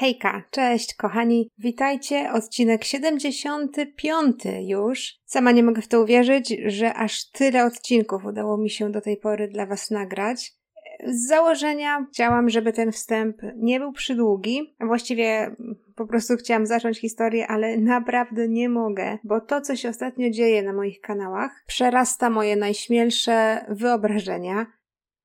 Hejka, cześć kochani, witajcie, odcinek 75 już. Sama nie mogę w to uwierzyć, że aż tyle odcinków udało mi się do tej pory dla Was nagrać. Z założenia chciałam, żeby ten wstęp nie był przydługi. Właściwie po prostu chciałam zacząć historię, ale naprawdę nie mogę, bo to, co się ostatnio dzieje na moich kanałach, przerasta moje najśmielsze wyobrażenia.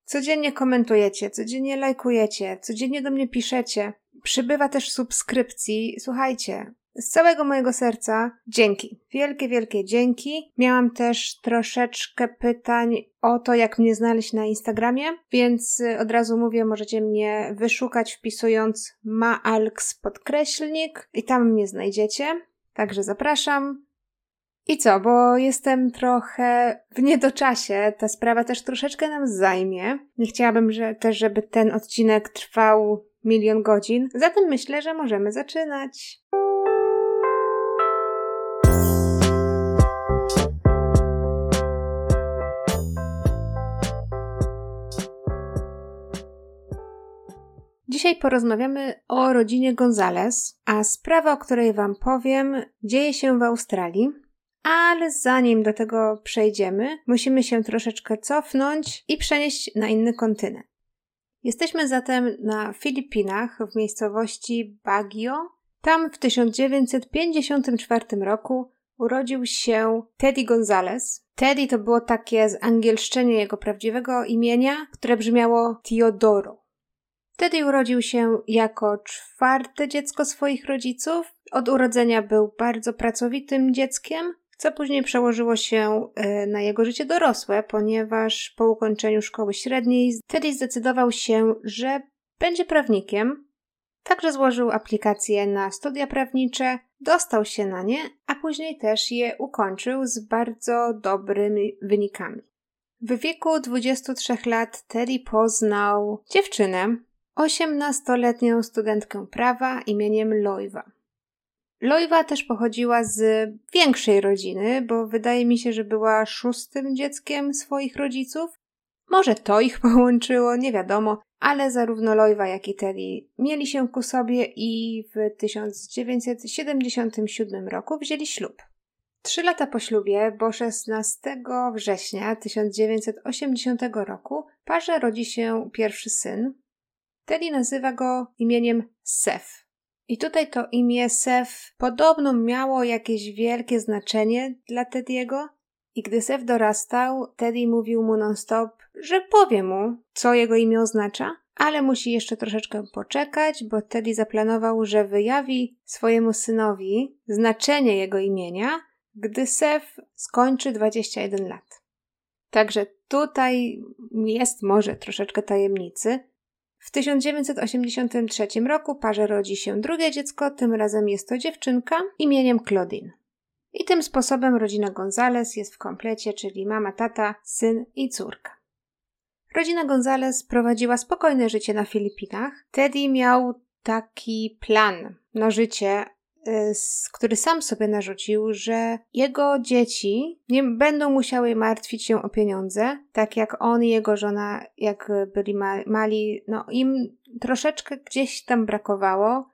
Codziennie komentujecie, codziennie lajkujecie, codziennie do mnie piszecie. Przybywa też subskrypcji. Słuchajcie, z całego mojego serca dzięki. Wielkie, wielkie dzięki. Miałam też troszeczkę pytań o to, jak mnie znaleźć na Instagramie, więc y, od razu mówię, możecie mnie wyszukać wpisując maalks podkreślnik i tam mnie znajdziecie. Także zapraszam. I co, bo jestem trochę w niedoczasie, ta sprawa też troszeczkę nam zajmie. Nie chciałabym że, też, żeby ten odcinek trwał milion godzin, zatem myślę, że możemy zaczynać. Dzisiaj porozmawiamy o rodzinie Gonzales, a sprawa, o której Wam powiem, dzieje się w Australii. Ale zanim do tego przejdziemy, musimy się troszeczkę cofnąć i przenieść na inny kontynent. Jesteśmy zatem na Filipinach w miejscowości Baguio. Tam w 1954 roku urodził się Teddy Gonzalez. Teddy to było takie zangielszczenie jego prawdziwego imienia, które brzmiało Teodoro. Teddy urodził się jako czwarte dziecko swoich rodziców. Od urodzenia był bardzo pracowitym dzieckiem, co później przełożyło się e, na jego życie dorosłe, ponieważ po ukończeniu szkoły średniej Teddy zdecydował się, że będzie prawnikiem. Także złożył aplikację na studia prawnicze, dostał się na nie, a później też je ukończył z bardzo dobrymi wynikami. W wieku 23 lat Teddy poznał dziewczynę, 18-letnią studentkę prawa imieniem Loiva. Loiwa też pochodziła z większej rodziny, bo wydaje mi się, że była szóstym dzieckiem swoich rodziców. Może to ich połączyło, nie wiadomo, ale zarówno Loiwa, jak i Teddy mieli się ku sobie i w 1977 roku wzięli ślub. Trzy lata po ślubie, bo 16 września 1980 roku, parze rodzi się pierwszy syn. Teddy nazywa go imieniem Seth. I tutaj to imię Sef podobno miało jakieś wielkie znaczenie dla Tediego. I gdy Sef dorastał, Teddy mówił mu non-stop, że powie mu, co jego imię oznacza, ale musi jeszcze troszeczkę poczekać, bo Teddy zaplanował, że wyjawi swojemu synowi znaczenie jego imienia, gdy Sef skończy 21 lat. Także tutaj jest może troszeczkę tajemnicy, w 1983 roku parze rodzi się drugie dziecko, tym razem jest to dziewczynka imieniem Claudine. I tym sposobem rodzina Gonzales jest w komplecie, czyli mama, tata, syn i córka. Rodzina Gonzales prowadziła spokojne życie na Filipinach. Teddy miał taki plan na życie, który sam sobie narzucił, że jego dzieci nie będą musiały martwić się o pieniądze, tak jak on i jego żona, jak byli mali, no im troszeczkę gdzieś tam brakowało.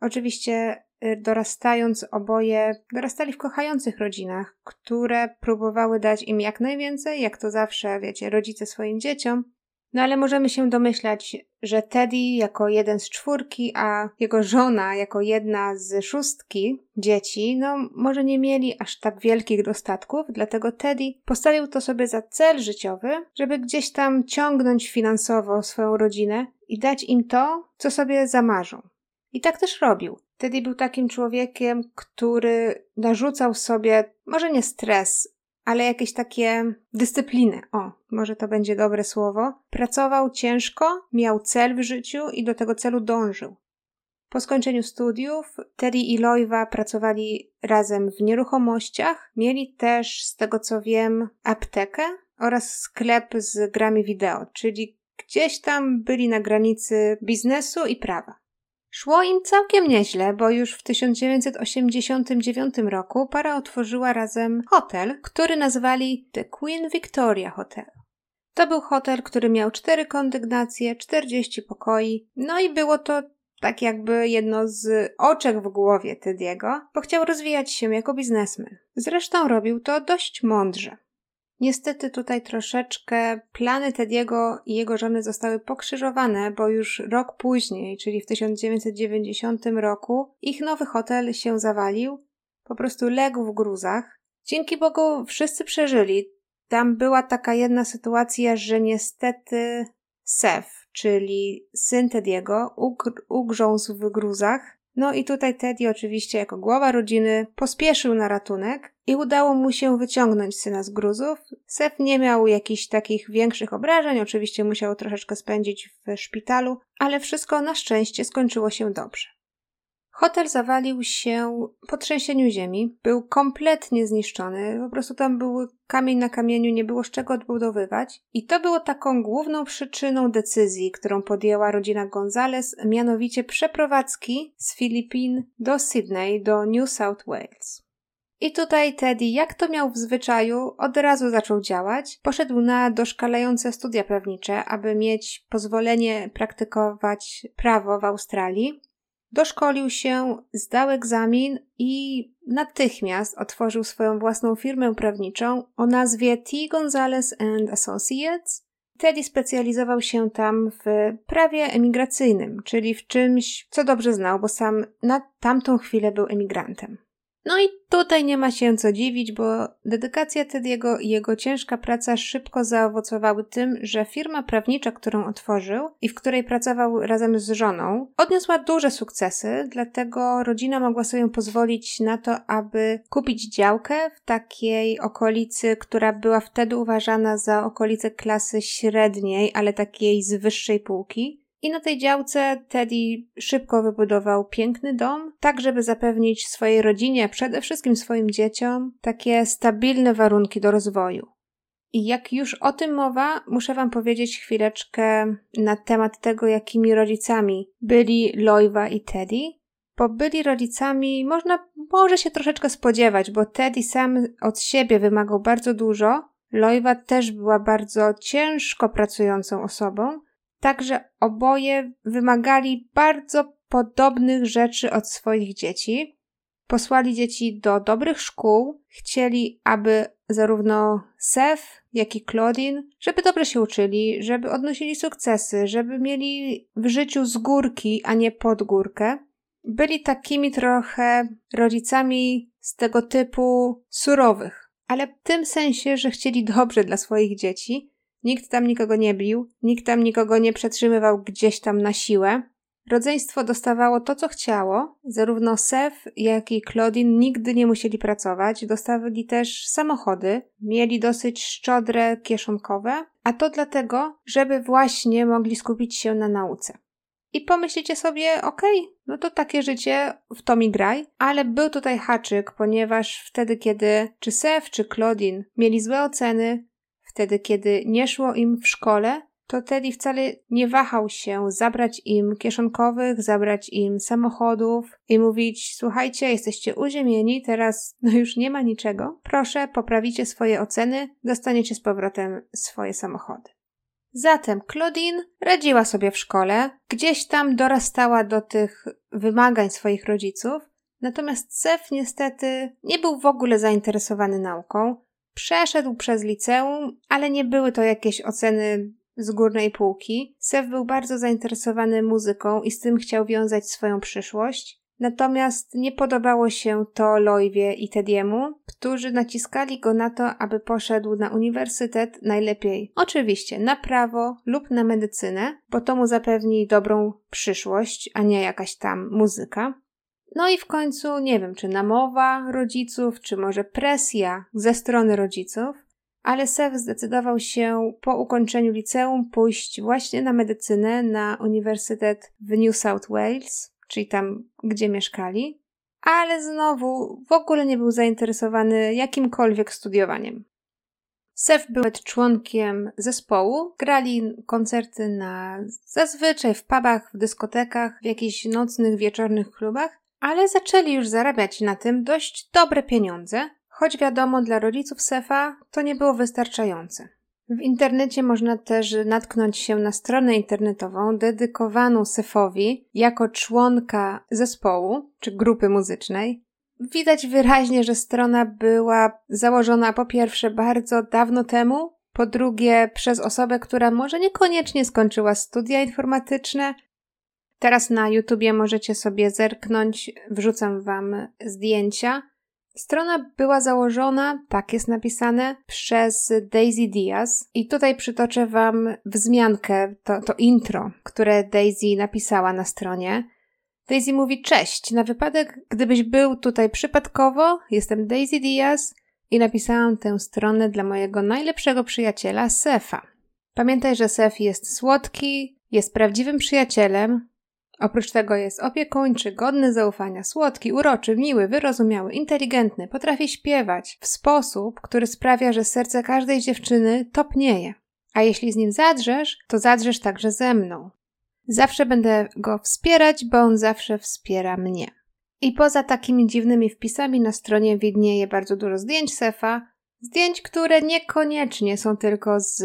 Oczywiście y, dorastając oboje, dorastali w kochających rodzinach, które próbowały dać im jak najwięcej, jak to zawsze, wiecie, rodzice swoim dzieciom, no ale możemy się domyślać, że Teddy jako jeden z czwórki, a jego żona jako jedna z szóstki dzieci, no może nie mieli aż tak wielkich dostatków, dlatego Teddy postawił to sobie za cel życiowy, żeby gdzieś tam ciągnąć finansowo swoją rodzinę i dać im to, co sobie zamarzą. I tak też robił. Teddy był takim człowiekiem, który narzucał sobie, może nie stres, ale jakieś takie dyscypliny. O, może to będzie dobre słowo. Pracował ciężko, miał cel w życiu i do tego celu dążył. Po skończeniu studiów Terry i Loiva pracowali razem w nieruchomościach. Mieli też, z tego co wiem, aptekę oraz sklep z grami wideo, czyli gdzieś tam byli na granicy biznesu i prawa. Szło im całkiem nieźle, bo już w 1989 roku para otworzyła razem hotel, który nazwali The Queen Victoria Hotel. To był hotel, który miał cztery kondygnacje, 40 pokoi, no i było to tak jakby jedno z oczek w głowie Tediego, bo chciał rozwijać się jako biznesmen. Zresztą robił to dość mądrze. Niestety tutaj troszeczkę plany Tediego i jego żony zostały pokrzyżowane, bo już rok później, czyli w 1990 roku, ich nowy hotel się zawalił, po prostu legł w gruzach. Dzięki Bogu wszyscy przeżyli. Tam była taka jedna sytuacja, że niestety Sef, czyli syn Tediego, ugrzązł w gruzach. No i tutaj Teddy oczywiście jako głowa rodziny pospieszył na ratunek i udało mu się wyciągnąć syna z gruzów. Sef nie miał jakichś takich większych obrażeń, oczywiście musiał troszeczkę spędzić w szpitalu, ale wszystko na szczęście skończyło się dobrze. Hotel zawalił się po trzęsieniu ziemi, był kompletnie zniszczony, po prostu tam był kamień na kamieniu, nie było z czego odbudowywać. I to było taką główną przyczyną decyzji, którą podjęła rodzina Gonzales, mianowicie przeprowadzki z Filipin do Sydney, do New South Wales. I tutaj Teddy, jak to miał w zwyczaju, od razu zaczął działać. Poszedł na doszkalające studia prawnicze, aby mieć pozwolenie praktykować prawo w Australii. Doszkolił się, zdał egzamin i natychmiast otworzył swoją własną firmę prawniczą o nazwie T. Gonzalez and Associates. Teddy specjalizował się tam w prawie emigracyjnym, czyli w czymś, co dobrze znał, bo sam na tamtą chwilę był emigrantem. No i tutaj nie ma się co dziwić, bo dedykacja Tediego i jego ciężka praca szybko zaowocowały tym, że firma prawnicza, którą otworzył i w której pracował razem z żoną, odniosła duże sukcesy, dlatego rodzina mogła sobie pozwolić na to, aby kupić działkę w takiej okolicy, która była wtedy uważana za okolicę klasy średniej, ale takiej z wyższej półki. I na tej działce Teddy szybko wybudował piękny dom, tak żeby zapewnić swojej rodzinie, przede wszystkim swoim dzieciom, takie stabilne warunki do rozwoju. I jak już o tym mowa, muszę Wam powiedzieć chwileczkę na temat tego, jakimi rodzicami byli Loiva i Teddy. Bo byli rodzicami, można może się troszeczkę spodziewać, bo Teddy sam od siebie wymagał bardzo dużo. Loiva też była bardzo ciężko pracującą osobą, Także oboje wymagali bardzo podobnych rzeczy od swoich dzieci. Posłali dzieci do dobrych szkół, chcieli, aby zarówno Seth, jak i Claudine, żeby dobrze się uczyli, żeby odnosili sukcesy, żeby mieli w życiu z górki, a nie pod górkę. Byli takimi trochę rodzicami z tego typu surowych, ale w tym sensie, że chcieli dobrze dla swoich dzieci, Nikt tam nikogo nie bił, nikt tam nikogo nie przetrzymywał gdzieś tam na siłę. Rodzeństwo dostawało to, co chciało. Zarówno Sef, jak i Claudine nigdy nie musieli pracować. Dostawali też samochody. Mieli dosyć szczodre kieszonkowe. A to dlatego, żeby właśnie mogli skupić się na nauce. I pomyślicie sobie, okej, okay, no to takie życie, w to mi graj. Ale był tutaj haczyk, ponieważ wtedy, kiedy czy Sef, czy Claudine mieli złe oceny, Wtedy, kiedy nie szło im w szkole, to Teddy wcale nie wahał się zabrać im kieszonkowych, zabrać im samochodów i mówić: Słuchajcie, jesteście uziemieni, teraz no już nie ma niczego. Proszę, poprawicie swoje oceny, dostaniecie z powrotem swoje samochody. Zatem Claudine radziła sobie w szkole, gdzieś tam dorastała do tych wymagań swoich rodziców, natomiast Sef niestety nie był w ogóle zainteresowany nauką, Przeszedł przez liceum, ale nie były to jakieś oceny z górnej półki. Sef był bardzo zainteresowany muzyką i z tym chciał wiązać swoją przyszłość. Natomiast nie podobało się to Loiwie i Tediemu, którzy naciskali go na to, aby poszedł na uniwersytet najlepiej. Oczywiście na prawo lub na medycynę, bo to mu zapewni dobrą przyszłość, a nie jakaś tam muzyka. No i w końcu nie wiem, czy namowa rodziców, czy może presja ze strony rodziców, ale Sef zdecydował się po ukończeniu liceum pójść właśnie na medycynę na Uniwersytet w New South Wales, czyli tam, gdzie mieszkali, ale znowu w ogóle nie był zainteresowany jakimkolwiek studiowaniem. Sef był członkiem zespołu, grali koncerty na zazwyczaj w pubach, w dyskotekach, w jakichś nocnych, wieczornych klubach, ale zaczęli już zarabiać na tym dość dobre pieniądze, choć wiadomo, dla rodziców Sefa to nie było wystarczające. W internecie można też natknąć się na stronę internetową dedykowaną Sefowi jako członka zespołu czy grupy muzycznej. Widać wyraźnie, że strona była założona po pierwsze bardzo dawno temu, po drugie przez osobę, która może niekoniecznie skończyła studia informatyczne. Teraz na YouTubie możecie sobie zerknąć, wrzucam wam zdjęcia. Strona była założona, tak jest napisane, przez Daisy Diaz i tutaj przytoczę wam wzmiankę, to, to intro, które Daisy napisała na stronie. Daisy mówi: Cześć, na wypadek, gdybyś był tutaj przypadkowo, jestem Daisy Diaz i napisałam tę stronę dla mojego najlepszego przyjaciela, Sefa. Pamiętaj, że Sef jest słodki, jest prawdziwym przyjacielem. Oprócz tego jest opiekuńczy, godny zaufania, słodki, uroczy, miły, wyrozumiały, inteligentny, potrafi śpiewać w sposób, który sprawia, że serce każdej dziewczyny topnieje. A jeśli z nim zadrzesz, to zadrzesz także ze mną. Zawsze będę go wspierać, bo on zawsze wspiera mnie. I poza takimi dziwnymi wpisami na stronie widnieje bardzo dużo zdjęć Sefa, zdjęć, które niekoniecznie są tylko z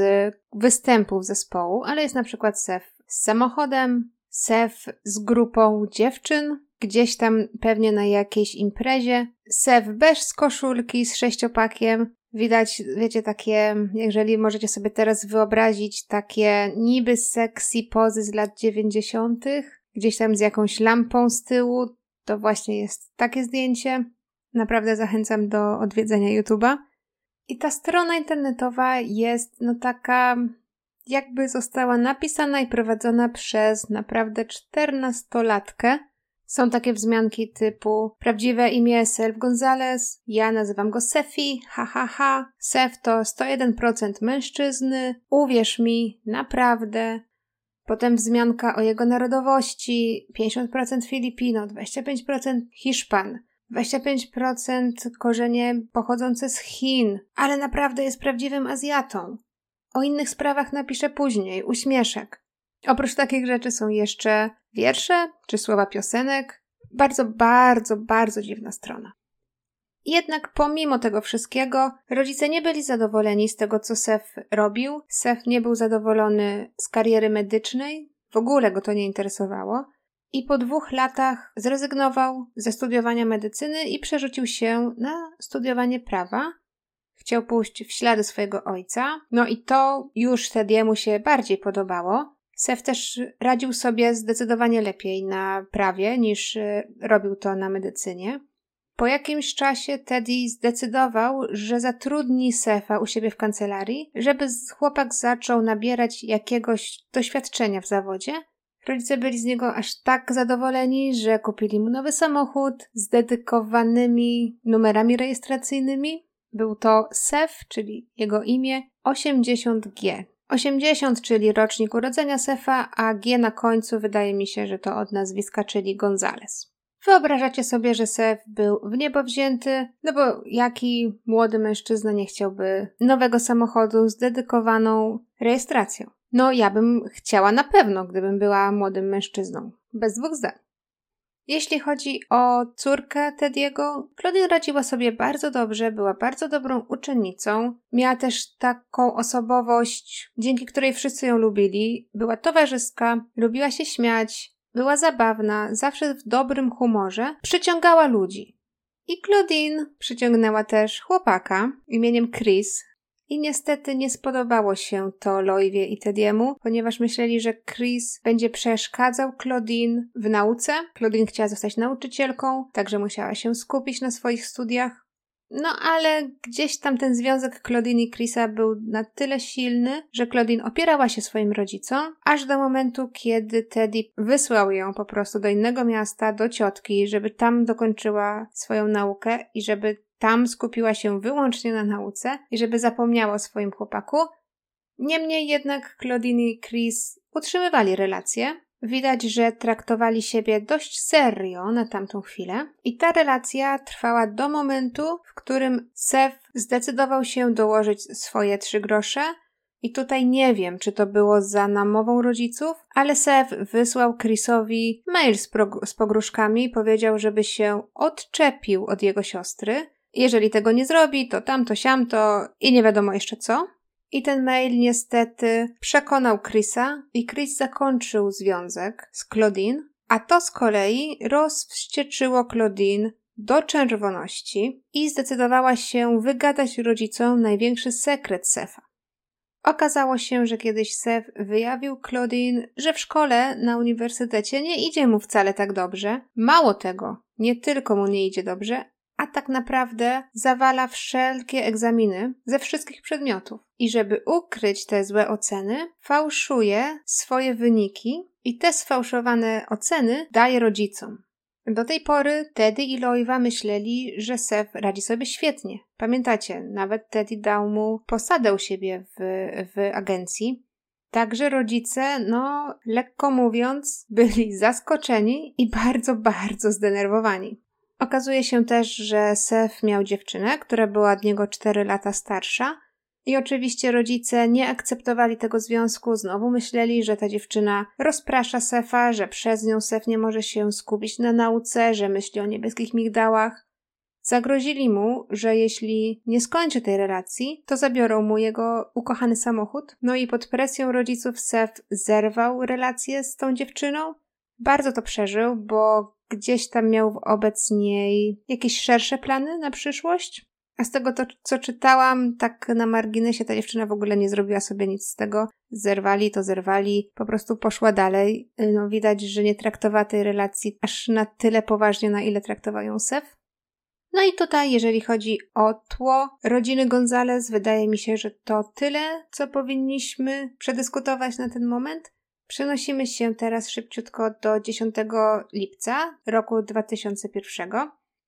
występów zespołu, ale jest na przykład Sef z samochodem, Sef z grupą dziewczyn, gdzieś tam pewnie na jakiejś imprezie, Sef bez koszulki z sześciopakiem, Widać, wiecie, takie, jeżeli możecie sobie teraz wyobrazić, takie niby sexy pozy z lat dziewięćdziesiątych, gdzieś tam z jakąś lampą z tyłu, to właśnie jest takie zdjęcie. Naprawdę zachęcam do odwiedzenia YouTube'a. I ta strona internetowa jest no taka, jakby została napisana i prowadzona przez naprawdę czternastolatkę. Są takie wzmianki typu prawdziwe imię Self Gonzalez, ja nazywam go Sefi, ha ha ha, Sef to 101% mężczyzny, uwierz mi, naprawdę, Potem wzmianka o jego narodowości: 50% Filipino, 25% Hiszpan, 25% korzenie pochodzące z Chin, ale naprawdę jest prawdziwym Azjatą. O innych sprawach napiszę później, uśmieszek. Oprócz takich rzeczy są jeszcze wiersze czy słowa piosenek. Bardzo, bardzo, bardzo dziwna strona. Jednak pomimo tego wszystkiego, rodzice nie byli zadowoleni z tego, co Sef robił. Sef nie był zadowolony z kariery medycznej, w ogóle go to nie interesowało. I po dwóch latach zrezygnował ze studiowania medycyny i przerzucił się na studiowanie prawa. Chciał pójść w ślady swojego ojca, no i to już Tediemu się bardziej podobało. Sef też radził sobie zdecydowanie lepiej na prawie niż e, robił to na medycynie. Po jakimś czasie Teddy zdecydował, że zatrudni Sefa u siebie w kancelarii, żeby chłopak zaczął nabierać jakiegoś doświadczenia w zawodzie. Rodzice byli z niego aż tak zadowoleni, że kupili mu nowy samochód z dedykowanymi numerami rejestracyjnymi. Był to Sef, czyli jego imię, 80G. 80, czyli rocznik urodzenia Sefa, a G na końcu wydaje mi się, że to od nazwiska, czyli Gonzales. Wyobrażacie sobie, że Sef był w niebo wzięty, no bo jaki młody mężczyzna nie chciałby nowego samochodu z dedykowaną rejestracją? No, ja bym chciała na pewno, gdybym była młodym mężczyzną. Bez dwóch zdań. Jeśli chodzi o córkę Tediego, Claudine radziła sobie bardzo dobrze, była bardzo dobrą uczennicą. Miała też taką osobowość, dzięki której wszyscy ją lubili. Była towarzyska, lubiła się śmiać, była zabawna, zawsze w dobrym humorze, przyciągała ludzi. I Claudine przyciągnęła też chłopaka imieniem Chris. I niestety nie spodobało się to Loiwie i Tediemu, ponieważ myśleli, że Chris będzie przeszkadzał Claudine w nauce. Claudine chciała zostać nauczycielką, także musiała się skupić na swoich studiach. No ale gdzieś tam ten związek Claudine i Chrisa był na tyle silny, że Claudine opierała się swoim rodzicom, aż do momentu, kiedy Teddy wysłał ją po prostu do innego miasta, do ciotki, żeby tam dokończyła swoją naukę i żeby tam skupiła się wyłącznie na nauce i żeby zapomniała o swoim chłopaku. Niemniej jednak Claudine i Chris utrzymywali relacje, Widać, że traktowali siebie dość serio na tamtą chwilę i ta relacja trwała do momentu, w którym Sef zdecydował się dołożyć swoje trzy grosze i tutaj nie wiem, czy to było za namową rodziców, ale Sef wysłał Chrisowi mail z, z pogróżkami i powiedział, żeby się odczepił od jego siostry. Jeżeli tego nie zrobi, to tamto, siamto i nie wiadomo jeszcze co. I ten mail niestety przekonał Chrisa i Chris zakończył związek z Claudine, a to z kolei rozwścieczyło Claudine do czerwoności i zdecydowała się wygadać rodzicom największy sekret Sefa. Okazało się, że kiedyś Sef wyjawił Claudine, że w szkole na uniwersytecie nie idzie mu wcale tak dobrze. Mało tego, nie tylko mu nie idzie dobrze, a tak naprawdę zawala wszelkie egzaminy ze wszystkich przedmiotów. I żeby ukryć te złe oceny, fałszuje swoje wyniki i te sfałszowane oceny daje rodzicom. Do tej pory Teddy i Loiva myśleli, że Seth radzi sobie świetnie. Pamiętacie, nawet Teddy dał mu posadę u siebie w, w agencji. Także rodzice, no, lekko mówiąc, byli zaskoczeni i bardzo, bardzo zdenerwowani. Okazuje się też, że Seth miał dziewczynę, która była od niego 4 lata starsza, i oczywiście rodzice nie akceptowali tego związku, znowu myśleli, że ta dziewczyna rozprasza Sefa, że przez nią Sef nie może się skupić na nauce, że myśli o niebieskich migdałach. Zagrozili mu, że jeśli nie skończy tej relacji, to zabiorą mu jego ukochany samochód. No i pod presją rodziców Sef zerwał relację z tą dziewczyną. Bardzo to przeżył, bo gdzieś tam miał wobec niej jakieś szersze plany na przyszłość. A z tego, to, co czytałam, tak na marginesie ta dziewczyna w ogóle nie zrobiła sobie nic z tego. Zerwali to zerwali, po prostu poszła dalej. No, widać, że nie traktowała tej relacji aż na tyle poważnie, na ile traktował ją Sef. No i tutaj, jeżeli chodzi o tło rodziny Gonzales, wydaje mi się, że to tyle, co powinniśmy przedyskutować na ten moment. Przenosimy się teraz szybciutko do 10 lipca roku 2001.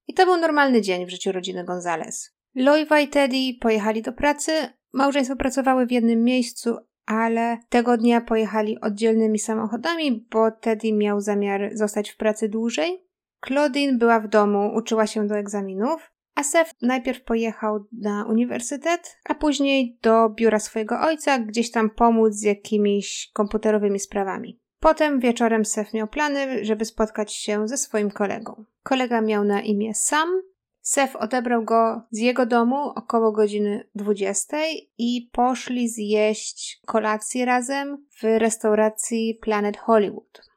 I to był normalny dzień w życiu rodziny Gonzales. Loiva i Teddy pojechali do pracy. Małżeństwo pracowały w jednym miejscu, ale tego dnia pojechali oddzielnymi samochodami, bo Teddy miał zamiar zostać w pracy dłużej. Claudine była w domu, uczyła się do egzaminów, a Seth najpierw pojechał na uniwersytet, a później do biura swojego ojca, gdzieś tam pomóc z jakimiś komputerowymi sprawami. Potem wieczorem Seth miał plany, żeby spotkać się ze swoim kolegą. Kolega miał na imię Sam, Sef odebrał go z jego domu około godziny 20 i poszli zjeść kolację razem w restauracji Planet Hollywood.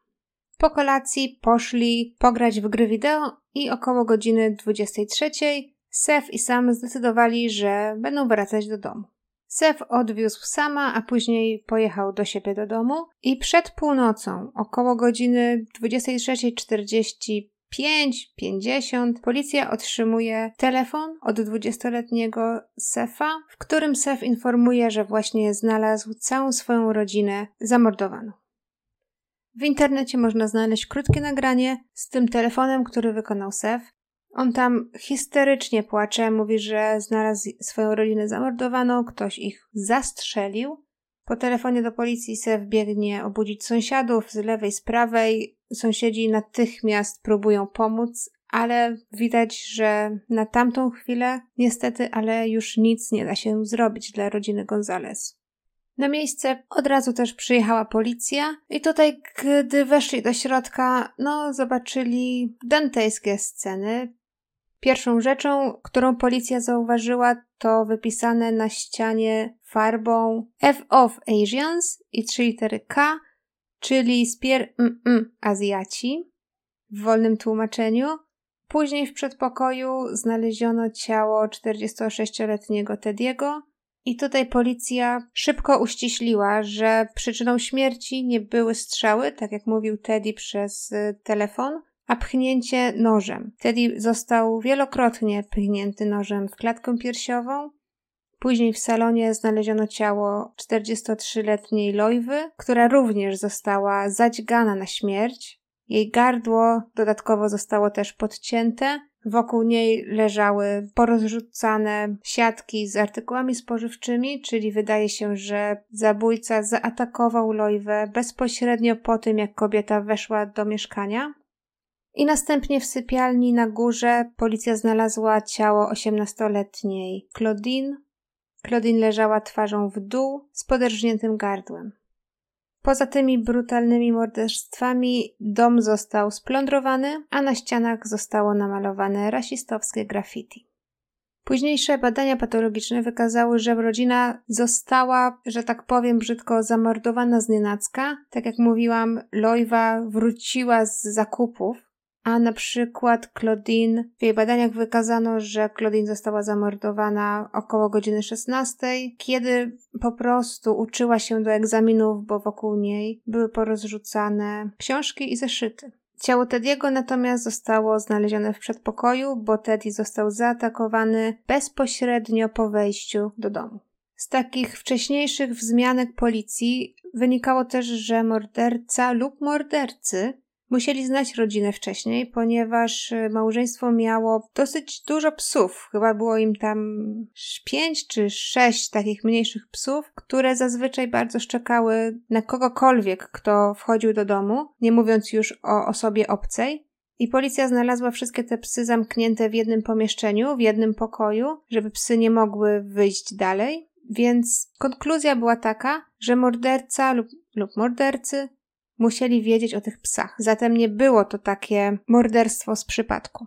Po kolacji poszli pograć w gry wideo i około godziny 23 Sef i Sam zdecydowali, że będą wracać do domu. Sef odwiózł Sama, a później pojechał do siebie do domu i przed północą, około godziny 23.40 5.50 policja otrzymuje telefon od 20-letniego Sefa, w którym Sef informuje, że właśnie znalazł całą swoją rodzinę zamordowaną. W internecie można znaleźć krótkie nagranie z tym telefonem, który wykonał Sef. On tam histerycznie płacze, mówi, że znalazł swoją rodzinę zamordowaną, ktoś ich zastrzelił. Po telefonie do policji Sef biegnie obudzić sąsiadów z lewej, z prawej. Sąsiedzi natychmiast próbują pomóc, ale widać, że na tamtą chwilę niestety, ale już nic nie da się zrobić dla rodziny Gonzales. Na miejsce od razu też przyjechała policja i tutaj, gdy weszli do środka, no zobaczyli dantejskie sceny. Pierwszą rzeczą, którą policja zauważyła, to wypisane na ścianie farbą F of Asians i trzy litery K, czyli spier mm, mm, Azjaci w wolnym tłumaczeniu. Później w przedpokoju znaleziono ciało 46-letniego Tediego i tutaj policja szybko uściśliła, że przyczyną śmierci nie były strzały, tak jak mówił Teddy przez y, telefon, a pchnięcie nożem. Teddy został wielokrotnie pchnięty nożem w klatkę piersiową. Później w salonie znaleziono ciało 43-letniej Lojwy, która również została zadźgana na śmierć. Jej gardło dodatkowo zostało też podcięte. Wokół niej leżały porozrzucane siatki z artykułami spożywczymi, czyli wydaje się, że zabójca zaatakował Lojwę bezpośrednio po tym, jak kobieta weszła do mieszkania. I następnie w sypialni na górze policja znalazła ciało 18-letniej Claudine. Claudine leżała twarzą w dół z poderżniętym gardłem. Poza tymi brutalnymi morderstwami dom został splądrowany, a na ścianach zostało namalowane rasistowskie graffiti. Późniejsze badania patologiczne wykazały, że rodzina została, że tak powiem brzydko, zamordowana z nienacka. Tak jak mówiłam, Lojwa wróciła z zakupów, a na przykład Claudine, w jej badaniach wykazano, że Claudine została zamordowana około godziny 16, kiedy po prostu uczyła się do egzaminów, bo wokół niej były porozrzucane książki i zeszyty. Ciało Tediego natomiast zostało znalezione w przedpokoju, bo Teddy został zaatakowany bezpośrednio po wejściu do domu. Z takich wcześniejszych wzmianek policji wynikało też, że morderca lub mordercy Musieli znać rodzinę wcześniej, ponieważ y, małżeństwo miało dosyć dużo psów. Chyba było im tam pięć czy sześć takich mniejszych psów, które zazwyczaj bardzo szczekały na kogokolwiek, kto wchodził do domu, nie mówiąc już o osobie obcej. I policja znalazła wszystkie te psy zamknięte w jednym pomieszczeniu, w jednym pokoju, żeby psy nie mogły wyjść dalej. Więc konkluzja była taka, że morderca lub, lub mordercy musieli wiedzieć o tych psach. Zatem nie było to takie morderstwo z przypadku.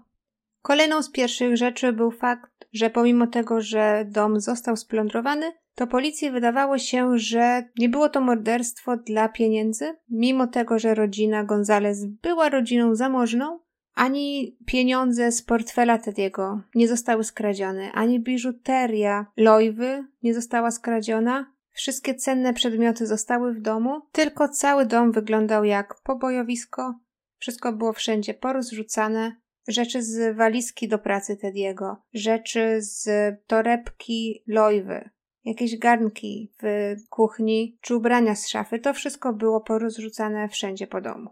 Kolejną z pierwszych rzeczy był fakt, że pomimo tego, że dom został splądrowany, to policji wydawało się, że nie było to morderstwo dla pieniędzy, mimo tego, że rodzina Gonzales była rodziną zamożną, ani pieniądze z portfela Tediego nie zostały skradzione, ani biżuteria Lojwy nie została skradziona, Wszystkie cenne przedmioty zostały w domu, tylko cały dom wyglądał jak pobojowisko. Wszystko było wszędzie porozrzucane. Rzeczy z walizki do pracy Tediego, rzeczy z torebki Lojwy, jakieś garnki w kuchni czy ubrania z szafy. To wszystko było porozrzucane wszędzie po domu.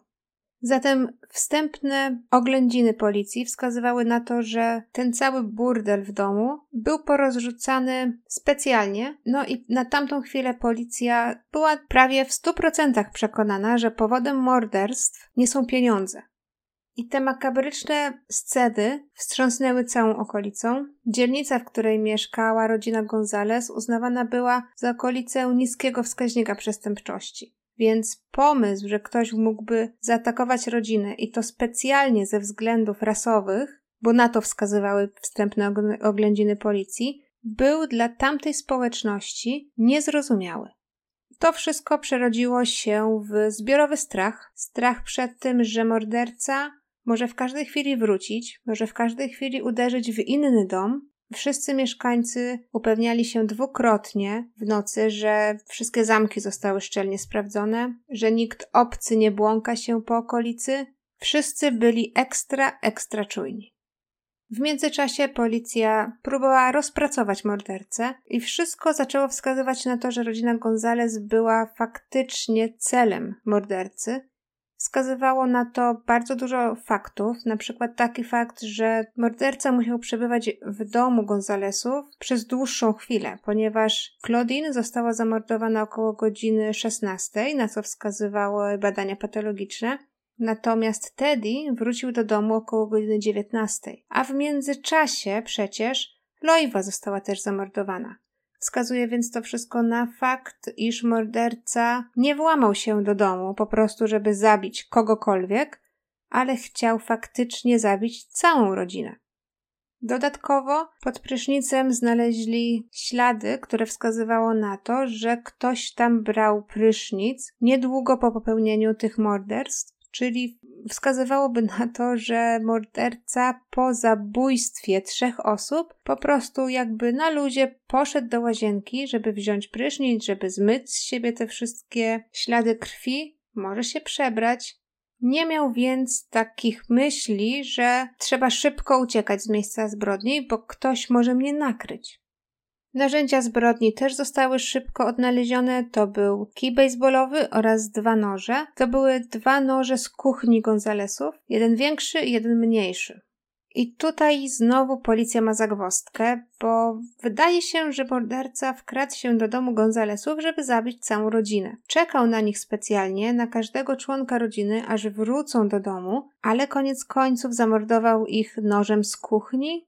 Zatem wstępne oględziny policji wskazywały na to, że ten cały burdel w domu był porozrzucany specjalnie, no i na tamtą chwilę policja była prawie w 100% przekonana, że powodem morderstw nie są pieniądze. I te makabryczne sceny wstrząsnęły całą okolicą. Dzielnica, w której mieszkała rodzina Gonzales, uznawana była za okolicę niskiego wskaźnika przestępczości. Więc pomysł, że ktoś mógłby zaatakować rodzinę i to specjalnie ze względów rasowych, bo na to wskazywały wstępne oględziny policji, był dla tamtej społeczności niezrozumiały. To wszystko przerodziło się w zbiorowy strach. Strach przed tym, że morderca może w każdej chwili wrócić, może w każdej chwili uderzyć w inny dom, Wszyscy mieszkańcy upewniali się dwukrotnie w nocy, że wszystkie zamki zostały szczelnie sprawdzone, że nikt obcy nie błąka się po okolicy. Wszyscy byli ekstra, ekstra czujni. W międzyczasie policja próbowała rozpracować mordercę i wszystko zaczęło wskazywać na to, że rodzina Gonzales była faktycznie celem mordercy, Wskazywało na to bardzo dużo faktów, na przykład taki fakt, że morderca musiał przebywać w domu Gonzalesów przez dłuższą chwilę, ponieważ Claudine została zamordowana około godziny 16, na co wskazywały badania patologiczne. Natomiast Teddy wrócił do domu około godziny 19, a w międzyczasie przecież Loiwa została też zamordowana. Wskazuje więc to wszystko na fakt, iż morderca nie włamał się do domu po prostu, żeby zabić kogokolwiek, ale chciał faktycznie zabić całą rodzinę. Dodatkowo pod prysznicem znaleźli ślady, które wskazywało na to, że ktoś tam brał prysznic niedługo po popełnieniu tych morderstw, czyli wskazywałoby na to, że morderca po zabójstwie trzech osób po prostu jakby na luzie poszedł do łazienki, żeby wziąć prysznic, żeby zmyć z siebie te wszystkie ślady krwi, może się przebrać. Nie miał więc takich myśli, że trzeba szybko uciekać z miejsca zbrodni, bo ktoś może mnie nakryć. Narzędzia zbrodni też zostały szybko odnalezione. To był kij baseballowy oraz dwa noże. To były dwa noże z kuchni Gonzalesów, jeden większy jeden mniejszy. I tutaj znowu policja ma zagwostkę, bo wydaje się, że morderca wkradł się do domu Gonzalesów, żeby zabić całą rodzinę. Czekał na nich specjalnie, na każdego członka rodziny, aż wrócą do domu, ale koniec końców zamordował ich nożem z kuchni,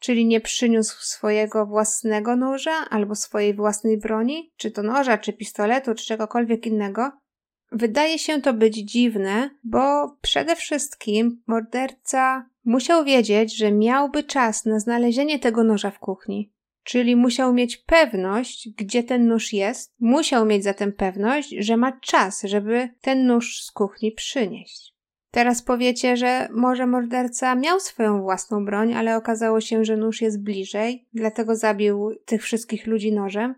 czyli nie przyniósł swojego własnego noża albo swojej własnej broni, czy to noża, czy pistoletu, czy czegokolwiek innego, Wydaje się to być dziwne, bo przede wszystkim morderca musiał wiedzieć, że miałby czas na znalezienie tego noża w kuchni. Czyli musiał mieć pewność, gdzie ten nóż jest, musiał mieć zatem pewność, że ma czas, żeby ten nóż z kuchni przynieść. Teraz powiecie, że może morderca miał swoją własną broń, ale okazało się, że nóż jest bliżej, dlatego zabił tych wszystkich ludzi nożem.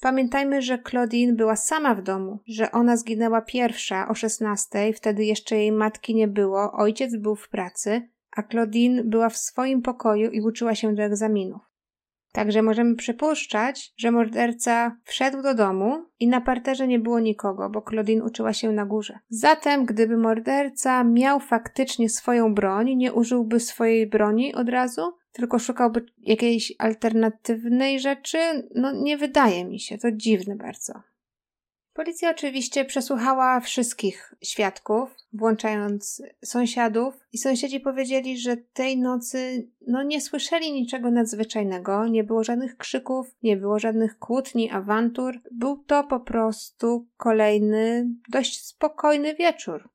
Pamiętajmy, że Claudine była sama w domu, że ona zginęła pierwsza o 16, wtedy jeszcze jej matki nie było, ojciec był w pracy, a Claudine była w swoim pokoju i uczyła się do egzaminów. Także możemy przypuszczać, że morderca wszedł do domu i na parterze nie było nikogo, bo Claudine uczyła się na górze. Zatem, gdyby morderca miał faktycznie swoją broń, nie użyłby swojej broni od razu, tylko szukałby jakiejś alternatywnej rzeczy, no nie wydaje mi się, to dziwne bardzo. Policja oczywiście przesłuchała wszystkich świadków, włączając sąsiadów, i sąsiedzi powiedzieli, że tej nocy no nie słyszeli niczego nadzwyczajnego, nie było żadnych krzyków, nie było żadnych kłótni, awantur. Był to po prostu kolejny, dość spokojny wieczór.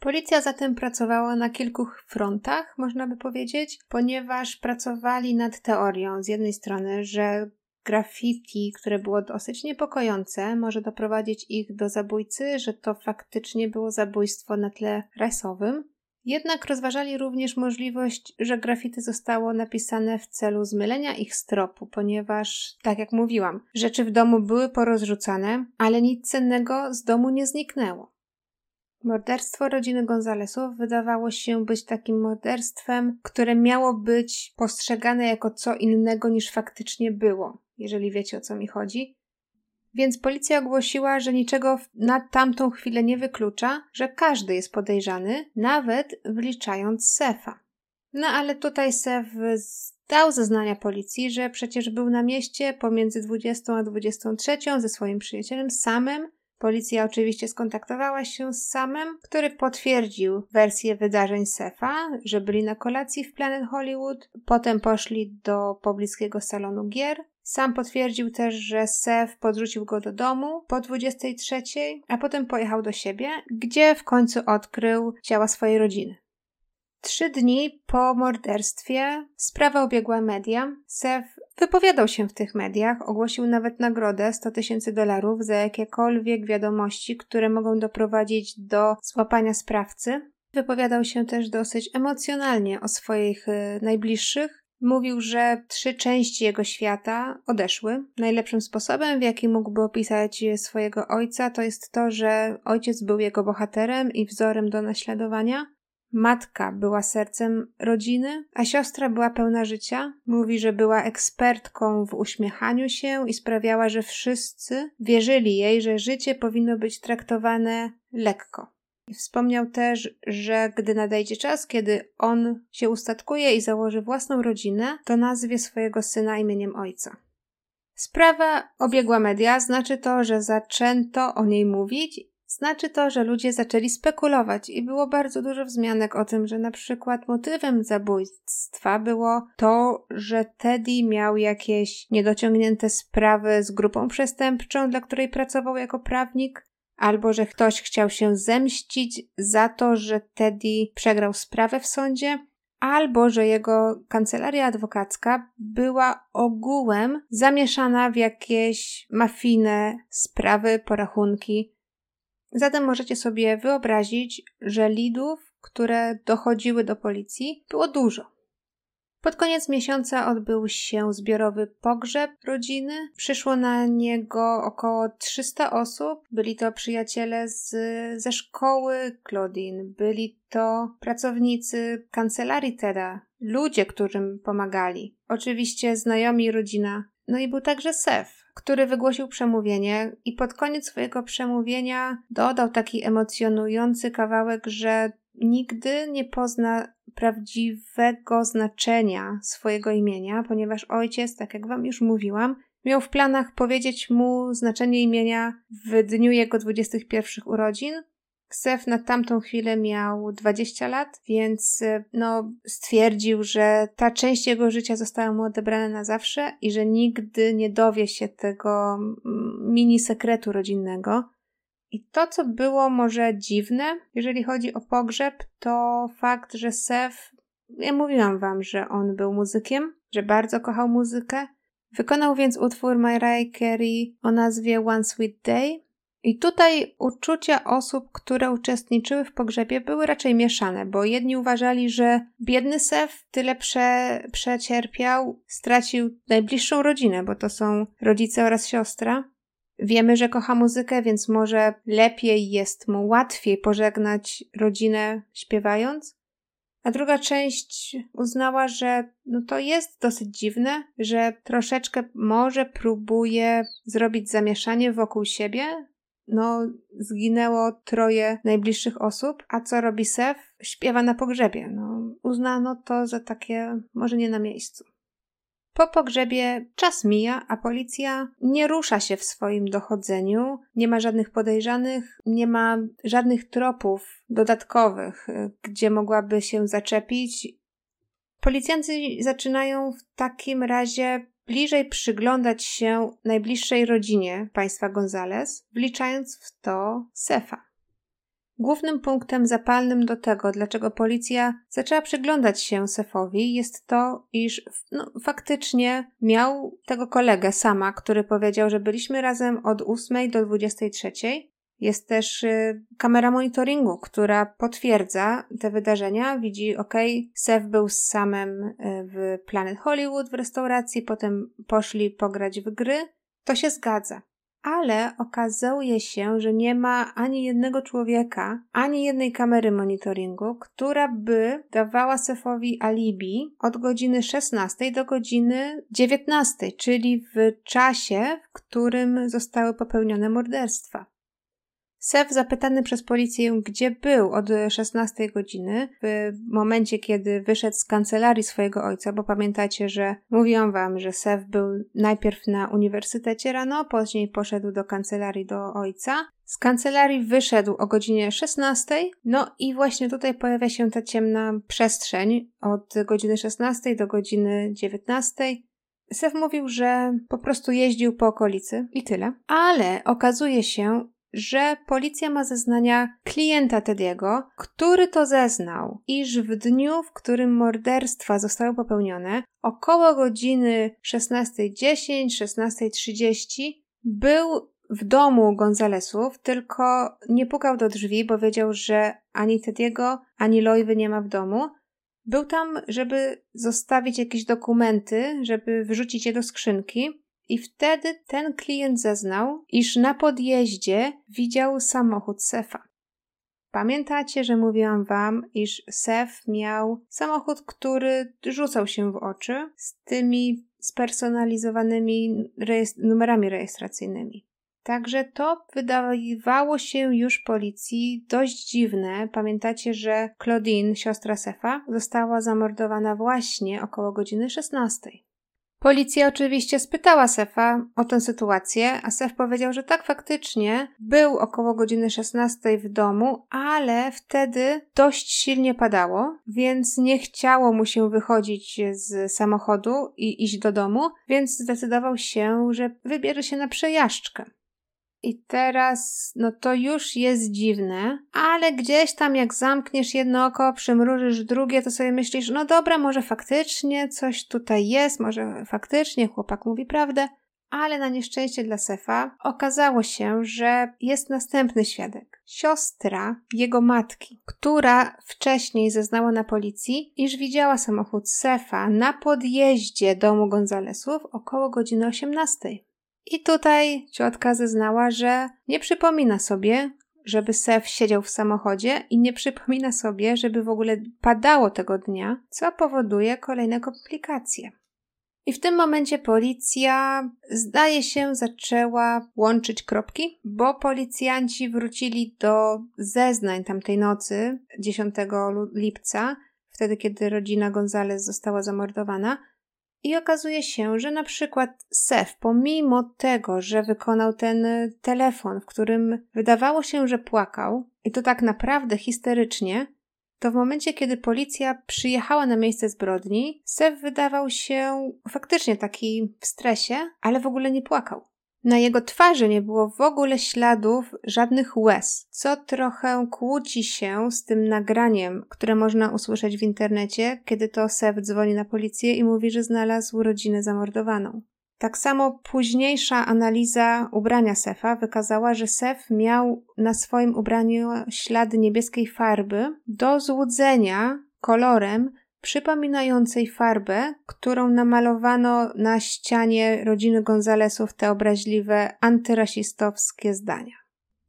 Policja zatem pracowała na kilku frontach, można by powiedzieć, ponieważ pracowali nad teorią z jednej strony, że graffiti, które było dosyć niepokojące, może doprowadzić ich do zabójcy, że to faktycznie było zabójstwo na tle rasowym. Jednak rozważali również możliwość, że graffiti zostało napisane w celu zmylenia ich stropu, ponieważ, tak jak mówiłam, rzeczy w domu były porozrzucane, ale nic cennego z domu nie zniknęło. Morderstwo rodziny Gonzalesów wydawało się być takim morderstwem, które miało być postrzegane jako co innego niż faktycznie było, jeżeli wiecie o co mi chodzi. Więc policja ogłosiła, że niczego na tamtą chwilę nie wyklucza, że każdy jest podejrzany, nawet wliczając Sefa. No ale tutaj Sef dał zeznania policji, że przecież był na mieście pomiędzy 20 a 23 ze swoim przyjacielem samym Policja oczywiście skontaktowała się z Samem, który potwierdził wersję wydarzeń Sefa, że byli na kolacji w Planet Hollywood, potem poszli do pobliskiego salonu gier. Sam potwierdził też, że Sef podrzucił go do domu po 23, a potem pojechał do siebie, gdzie w końcu odkrył ciała swojej rodziny. Trzy dni po morderstwie sprawa obiegła media. Sef wypowiadał się w tych mediach, ogłosił nawet nagrodę 100 tysięcy dolarów za jakiekolwiek wiadomości, które mogą doprowadzić do złapania sprawcy. Wypowiadał się też dosyć emocjonalnie o swoich y, najbliższych. Mówił, że trzy części jego świata odeszły. Najlepszym sposobem, w jaki mógłby opisać swojego ojca, to jest to, że ojciec był jego bohaterem i wzorem do naśladowania. Matka była sercem rodziny, a siostra była pełna życia. Mówi, że była ekspertką w uśmiechaniu się i sprawiała, że wszyscy wierzyli jej, że życie powinno być traktowane lekko. Wspomniał też, że gdy nadejdzie czas, kiedy on się ustatkuje i założy własną rodzinę, to nazwie swojego syna imieniem ojca. Sprawa obiegła media, znaczy to, że zaczęto o niej mówić. Znaczy to, że ludzie zaczęli spekulować. I było bardzo dużo wzmianek o tym, że na przykład motywem zabójstwa było to, że Teddy miał jakieś niedociągnięte sprawy z grupą przestępczą, dla której pracował jako prawnik, albo że ktoś chciał się zemścić za to, że Teddy przegrał sprawę w sądzie, albo że jego kancelaria adwokacka była ogółem zamieszana w jakieś mafijne sprawy, porachunki, Zatem możecie sobie wyobrazić, że lidów, które dochodziły do policji, było dużo. Pod koniec miesiąca odbył się zbiorowy pogrzeb rodziny. Przyszło na niego około 300 osób. Byli to przyjaciele z, ze szkoły Claudine, byli to pracownicy kancelarii Teda, ludzie, którym pomagali. Oczywiście znajomi rodzina. No i był także Sef, który wygłosił przemówienie i pod koniec swojego przemówienia dodał taki emocjonujący kawałek, że nigdy nie pozna prawdziwego znaczenia swojego imienia, ojciec, ojciec, tak jak wam już mówiłam, miał w planach powiedzieć mu znaczenie imienia w dniu jego 21 urodzin, Ksef na tamtą chwilę miał 20 lat, więc no, stwierdził, że ta część jego życia została mu odebrana na zawsze i że nigdy nie dowie się tego mm, mini sekretu rodzinnego. I to, co było może dziwne, jeżeli chodzi o pogrzeb, to fakt, że Sef, ja mówiłam wam, że on był muzykiem, że bardzo kochał muzykę. Wykonał więc utwór Mariah Carey o nazwie One Sweet Day, i tutaj uczucia osób, które uczestniczyły w pogrzebie, były raczej mieszane, bo jedni uważali, że biedny Sef tyle prze, przecierpiał, stracił najbliższą rodzinę, bo to są rodzice oraz siostra. Wiemy, że kocha muzykę, więc może lepiej jest mu łatwiej pożegnać rodzinę śpiewając. A druga część uznała, że no to jest dosyć dziwne, że troszeczkę może próbuje zrobić zamieszanie wokół siebie, no, zginęło troje najbliższych osób, a co robi Sef? Śpiewa na pogrzebie. No, uznano to za takie, może nie na miejscu. Po pogrzebie czas mija, a policja nie rusza się w swoim dochodzeniu, nie ma żadnych podejrzanych, nie ma żadnych tropów dodatkowych, gdzie mogłaby się zaczepić. Policjanci zaczynają w takim razie bliżej przyglądać się najbliższej rodzinie państwa Gonzales, wliczając w to Sefa. Głównym punktem zapalnym do tego, dlaczego policja zaczęła przyglądać się Sefowi, jest to, iż no, faktycznie miał tego kolegę sama, który powiedział, że byliśmy razem od 8 do 23, jest też y, kamera monitoringu, która potwierdza te wydarzenia. Widzi, ok, Sef był z samym y, w Planet Hollywood w restauracji, potem poszli pograć w gry. To się zgadza. Ale okazuje się, że nie ma ani jednego człowieka, ani jednej kamery monitoringu, która by dawała Sefowi alibi od godziny 16 do godziny 19, czyli w czasie, w którym zostały popełnione morderstwa. Sef zapytany przez policję, gdzie był od 16 godziny, w momencie, kiedy wyszedł z kancelarii swojego ojca, bo pamiętacie, że mówiłam wam, że Sef był najpierw na uniwersytecie rano, później poszedł do kancelarii do ojca. Z kancelarii wyszedł o godzinie 16, no i właśnie tutaj pojawia się ta ciemna przestrzeń od godziny 16 do godziny 19. Sef mówił, że po prostu jeździł po okolicy i tyle. Ale okazuje się, że policja ma zeznania klienta Tediego, który to zeznał, iż w dniu, w którym morderstwa zostały popełnione, około godziny 16.10, 16.30 był w domu Gonzalesów, tylko nie pukał do drzwi, bo wiedział, że ani Tediego, ani Loiwy nie ma w domu. Był tam, żeby zostawić jakieś dokumenty, żeby wrzucić je do skrzynki, i wtedy ten klient zeznał, iż na podjeździe widział samochód Sefa. Pamiętacie, że mówiłam wam, iż Sef miał samochód, który rzucał się w oczy z tymi spersonalizowanymi rejestr numerami rejestracyjnymi. Także to wydawało się już policji dość dziwne. Pamiętacie, że Claudine, siostra Sefa, została zamordowana właśnie około godziny 16. Policja oczywiście spytała Sefa o tę sytuację, a Sef powiedział, że tak faktycznie był około godziny 16 w domu, ale wtedy dość silnie padało, więc nie chciało mu się wychodzić z samochodu i iść do domu, więc zdecydował się, że wybierze się na przejażdżkę. I teraz, no to już jest dziwne, ale gdzieś tam jak zamkniesz jedno oko, przymrużysz drugie, to sobie myślisz, no dobra, może faktycznie coś tutaj jest, może faktycznie chłopak mówi prawdę, ale na nieszczęście dla Sefa okazało się, że jest następny świadek. Siostra jego matki, która wcześniej zeznała na policji, iż widziała samochód Sefa na podjeździe domu Gonzalesów około godziny 18. I tutaj ciotka zeznała, że nie przypomina sobie, żeby Sef siedział w samochodzie i nie przypomina sobie, żeby w ogóle padało tego dnia, co powoduje kolejne komplikacje. I w tym momencie policja, zdaje się, zaczęła łączyć kropki, bo policjanci wrócili do zeznań tamtej nocy, 10 lipca, wtedy kiedy rodzina Gonzales została zamordowana, i okazuje się, że na przykład Sef, pomimo tego, że wykonał ten telefon, w którym wydawało się, że płakał, i to tak naprawdę histerycznie, to w momencie, kiedy policja przyjechała na miejsce zbrodni, Sef wydawał się faktycznie taki w stresie, ale w ogóle nie płakał. Na jego twarzy nie było w ogóle śladów żadnych łez, co trochę kłóci się z tym nagraniem, które można usłyszeć w internecie, kiedy to Sef dzwoni na policję i mówi, że znalazł rodzinę zamordowaną. Tak samo późniejsza analiza ubrania Sefa wykazała, że Sef miał na swoim ubraniu ślady niebieskiej farby do złudzenia kolorem przypominającej farbę, którą namalowano na ścianie rodziny Gonzalesów te obraźliwe antyrasistowskie zdania.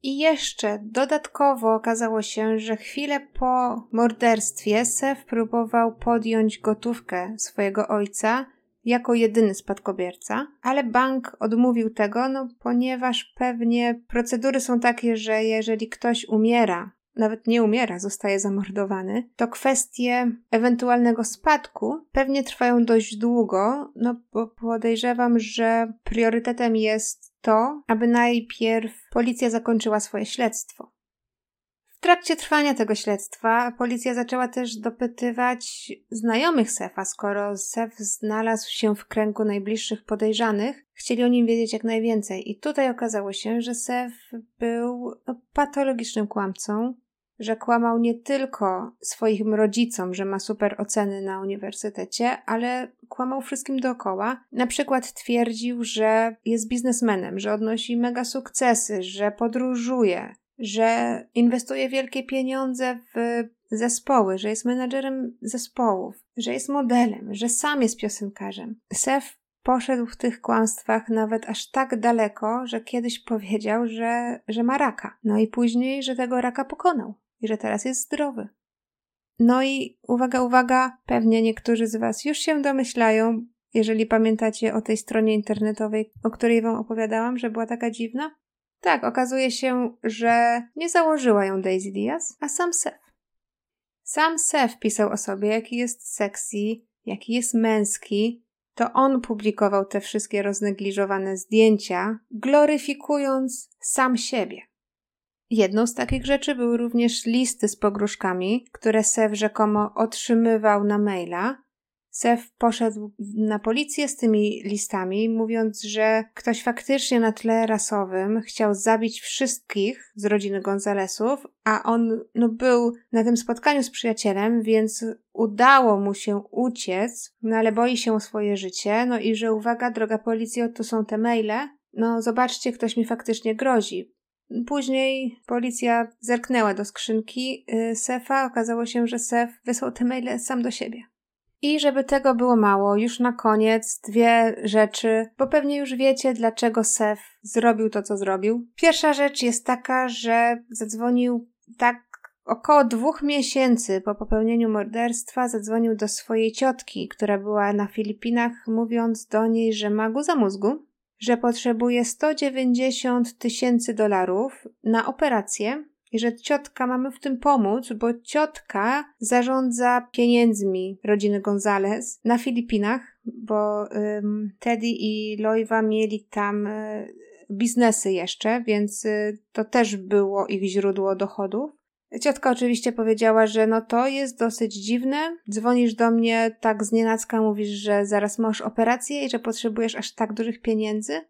I jeszcze dodatkowo okazało się, że chwilę po morderstwie Sef próbował podjąć gotówkę swojego ojca jako jedyny spadkobierca, ale bank odmówił tego, no ponieważ pewnie procedury są takie, że jeżeli ktoś umiera nawet nie umiera, zostaje zamordowany, to kwestie ewentualnego spadku pewnie trwają dość długo, no bo podejrzewam, że priorytetem jest to, aby najpierw policja zakończyła swoje śledztwo. W trakcie trwania tego śledztwa policja zaczęła też dopytywać znajomych Sefa, skoro Sef znalazł się w kręgu najbliższych podejrzanych, chcieli o nim wiedzieć jak najwięcej. I tutaj okazało się, że Sef był no, patologicznym kłamcą, że kłamał nie tylko swoim rodzicom, że ma super oceny na uniwersytecie, ale kłamał wszystkim dookoła. Na przykład twierdził, że jest biznesmenem, że odnosi mega sukcesy, że podróżuje, że inwestuje wielkie pieniądze w zespoły, że jest menadżerem zespołów, że jest modelem, że sam jest piosenkarzem. Sef poszedł w tych kłamstwach nawet aż tak daleko, że kiedyś powiedział, że, że ma raka. No i później, że tego raka pokonał i że teraz jest zdrowy. No i uwaga, uwaga, pewnie niektórzy z Was już się domyślają, jeżeli pamiętacie o tej stronie internetowej, o której Wam opowiadałam, że była taka dziwna. Tak, okazuje się, że nie założyła ją Daisy Diaz, a sam Seth. Sam Seth pisał o sobie, jaki jest sexy, jaki jest męski. To on publikował te wszystkie roznegliżowane zdjęcia, gloryfikując sam siebie. Jedną z takich rzeczy były również listy z pogróżkami, które Sef rzekomo otrzymywał na maila. Sef poszedł na policję z tymi listami, mówiąc, że ktoś faktycznie na tle rasowym chciał zabić wszystkich z rodziny Gonzalesów, a on no, był na tym spotkaniu z przyjacielem, więc udało mu się uciec, no ale boi się o swoje życie, no i że uwaga, droga policjo, to są te maile, no zobaczcie, ktoś mi faktycznie grozi. Później policja zerknęła do skrzynki y, Sefa. Okazało się, że Sef wysłał te maile sam do siebie. I żeby tego było mało, już na koniec dwie rzeczy, bo pewnie już wiecie, dlaczego Sef zrobił to, co zrobił. Pierwsza rzecz jest taka, że zadzwonił tak około dwóch miesięcy po popełnieniu morderstwa, zadzwonił do swojej ciotki, która była na Filipinach, mówiąc do niej, że ma guza mózgu że potrzebuje 190 tysięcy dolarów na operację i że ciotka mamy w tym pomóc, bo ciotka zarządza pieniędzmi rodziny Gonzales na Filipinach, bo Teddy i Loiva mieli tam y, biznesy jeszcze, więc y, to też było ich źródło dochodów. Ciotka oczywiście powiedziała, że no to jest dosyć dziwne. Dzwonisz do mnie tak z nienacka, mówisz, że zaraz masz operację i że potrzebujesz aż tak dużych pieniędzy.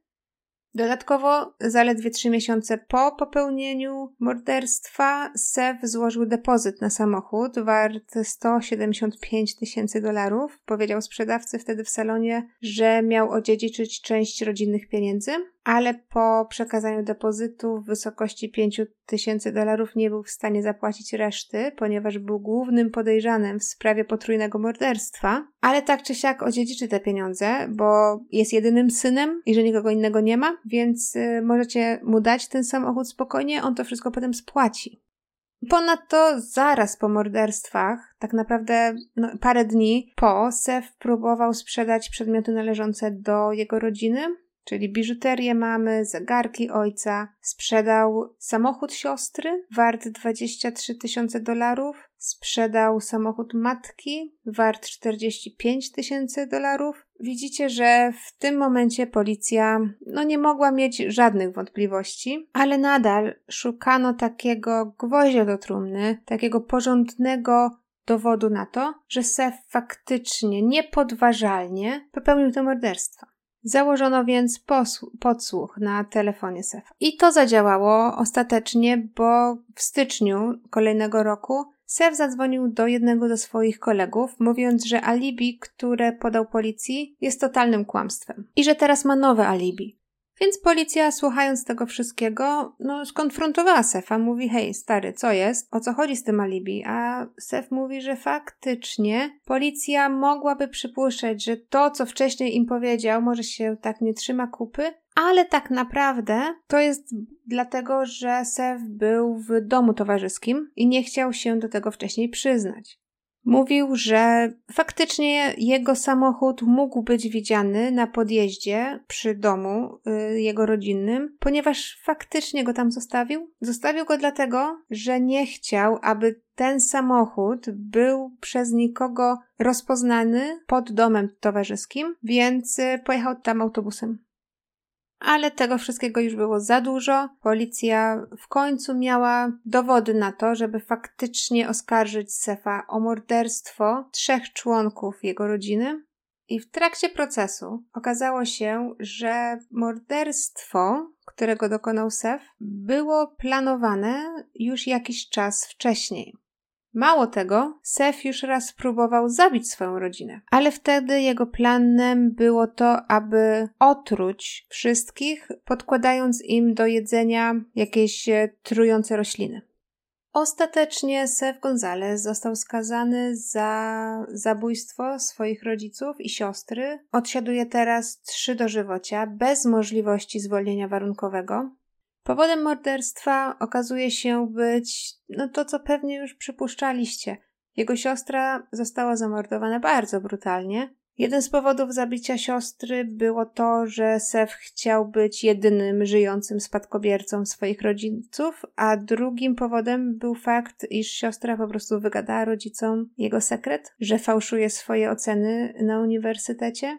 Dodatkowo, zaledwie trzy miesiące po popełnieniu morderstwa, Sev złożył depozyt na samochód wart 175 tysięcy dolarów. Powiedział sprzedawcy wtedy w salonie, że miał odziedziczyć część rodzinnych pieniędzy ale po przekazaniu depozytu w wysokości 5 tysięcy dolarów nie był w stanie zapłacić reszty, ponieważ był głównym podejrzanym w sprawie potrójnego morderstwa, ale tak czy siak odziedziczy te pieniądze, bo jest jedynym synem i że nikogo innego nie ma, więc y, możecie mu dać ten samochód spokojnie, on to wszystko potem spłaci. Ponadto zaraz po morderstwach, tak naprawdę no, parę dni po, Sef próbował sprzedać przedmioty należące do jego rodziny, czyli biżuterię mamy, zegarki ojca, sprzedał samochód siostry wart 23 tysiące dolarów, sprzedał samochód matki wart 45 tysięcy dolarów. Widzicie, że w tym momencie policja no nie mogła mieć żadnych wątpliwości, ale nadal szukano takiego gwoździa do trumny, takiego porządnego dowodu na to, że Sef faktycznie, niepodważalnie popełnił to morderstwo. Założono więc podsłuch na telefonie Sefa. I to zadziałało ostatecznie, bo w styczniu kolejnego roku Sef zadzwonił do jednego ze swoich kolegów, mówiąc, że alibi, które podał policji, jest totalnym kłamstwem i że teraz ma nowe alibi. Więc policja, słuchając tego wszystkiego, no, skonfrontowała Sefa. Mówi, hej, stary, co jest? O co chodzi z tym alibi? A Sef mówi, że faktycznie policja mogłaby przypuszczać, że to, co wcześniej im powiedział, może się tak nie trzyma kupy, ale tak naprawdę to jest dlatego, że Sef był w domu towarzyskim i nie chciał się do tego wcześniej przyznać. Mówił, że faktycznie jego samochód mógł być widziany na podjeździe przy domu y, jego rodzinnym, ponieważ faktycznie go tam zostawił. Zostawił go dlatego, że nie chciał, aby ten samochód był przez nikogo rozpoznany pod domem towarzyskim, więc y, pojechał tam autobusem. Ale tego wszystkiego już było za dużo. Policja w końcu miała dowody na to, żeby faktycznie oskarżyć Sefa o morderstwo trzech członków jego rodziny. I w trakcie procesu okazało się, że morderstwo, którego dokonał Sef, było planowane już jakiś czas wcześniej. Mało tego, Sef już raz próbował zabić swoją rodzinę, ale wtedy jego planem było to, aby otruć wszystkich, podkładając im do jedzenia jakieś e, trujące rośliny. Ostatecznie Sef Gonzalez został skazany za zabójstwo swoich rodziców i siostry. Odsiaduje teraz trzy dożywocia bez możliwości zwolnienia warunkowego. Powodem morderstwa okazuje się być no to, co pewnie już przypuszczaliście. Jego siostra została zamordowana bardzo brutalnie. Jeden z powodów zabicia siostry było to, że Sef chciał być jedynym żyjącym spadkobiercą swoich rodziców, a drugim powodem był fakt, iż siostra po prostu wygadała rodzicom jego sekret, że fałszuje swoje oceny na uniwersytecie.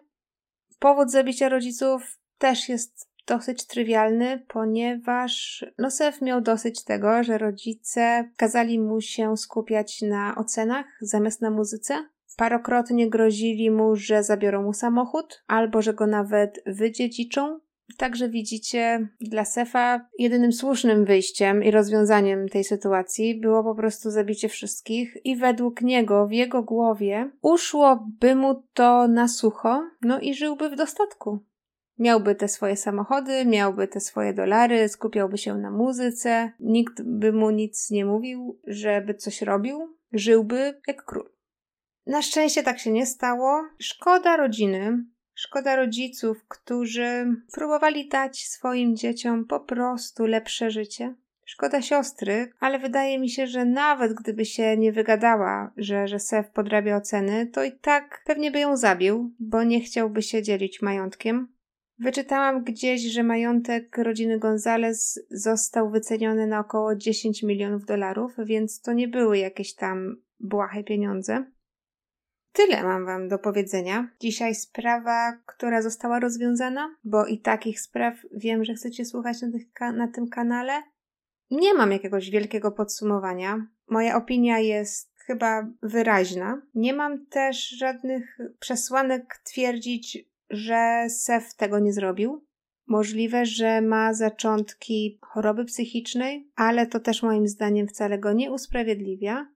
Powód zabicia rodziców też jest dosyć trywialny, ponieważ Nosef miał dosyć tego, że rodzice kazali mu się skupiać na ocenach zamiast na muzyce. Parokrotnie grozili mu, że zabiorą mu samochód, albo że go nawet wydziedziczą. Także widzicie, dla Sefa jedynym słusznym wyjściem i rozwiązaniem tej sytuacji było po prostu zabicie wszystkich, i według niego, w jego głowie, uszłoby mu to na sucho, no i żyłby w dostatku. Miałby te swoje samochody, miałby te swoje dolary, skupiałby się na muzyce, nikt by mu nic nie mówił, żeby coś robił, żyłby jak król. Na szczęście tak się nie stało. Szkoda rodziny, szkoda rodziców, którzy próbowali dać swoim dzieciom po prostu lepsze życie. Szkoda siostry, ale wydaje mi się, że nawet gdyby się nie wygadała, że, że Sef podrabia oceny, to i tak pewnie by ją zabił, bo nie chciałby się dzielić majątkiem. Wyczytałam gdzieś, że majątek rodziny Gonzales został wyceniony na około 10 milionów dolarów, więc to nie były jakieś tam błahe pieniądze. Tyle mam Wam do powiedzenia. Dzisiaj sprawa, która została rozwiązana, bo i takich spraw wiem, że chcecie słuchać na, na tym kanale. Nie mam jakiegoś wielkiego podsumowania. Moja opinia jest chyba wyraźna. Nie mam też żadnych przesłanek twierdzić, że Sef tego nie zrobił. Możliwe, że ma zaczątki choroby psychicznej, ale to też moim zdaniem wcale go nie usprawiedliwia.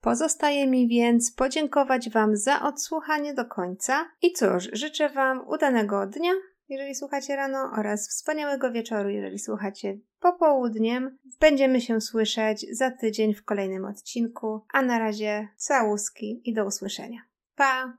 Pozostaje mi więc podziękować Wam za odsłuchanie do końca i cóż, życzę Wam udanego dnia, jeżeli słuchacie rano, oraz wspaniałego wieczoru, jeżeli słuchacie popołudniem. Będziemy się słyszeć za tydzień w kolejnym odcinku, a na razie całuski i do usłyszenia. Pa!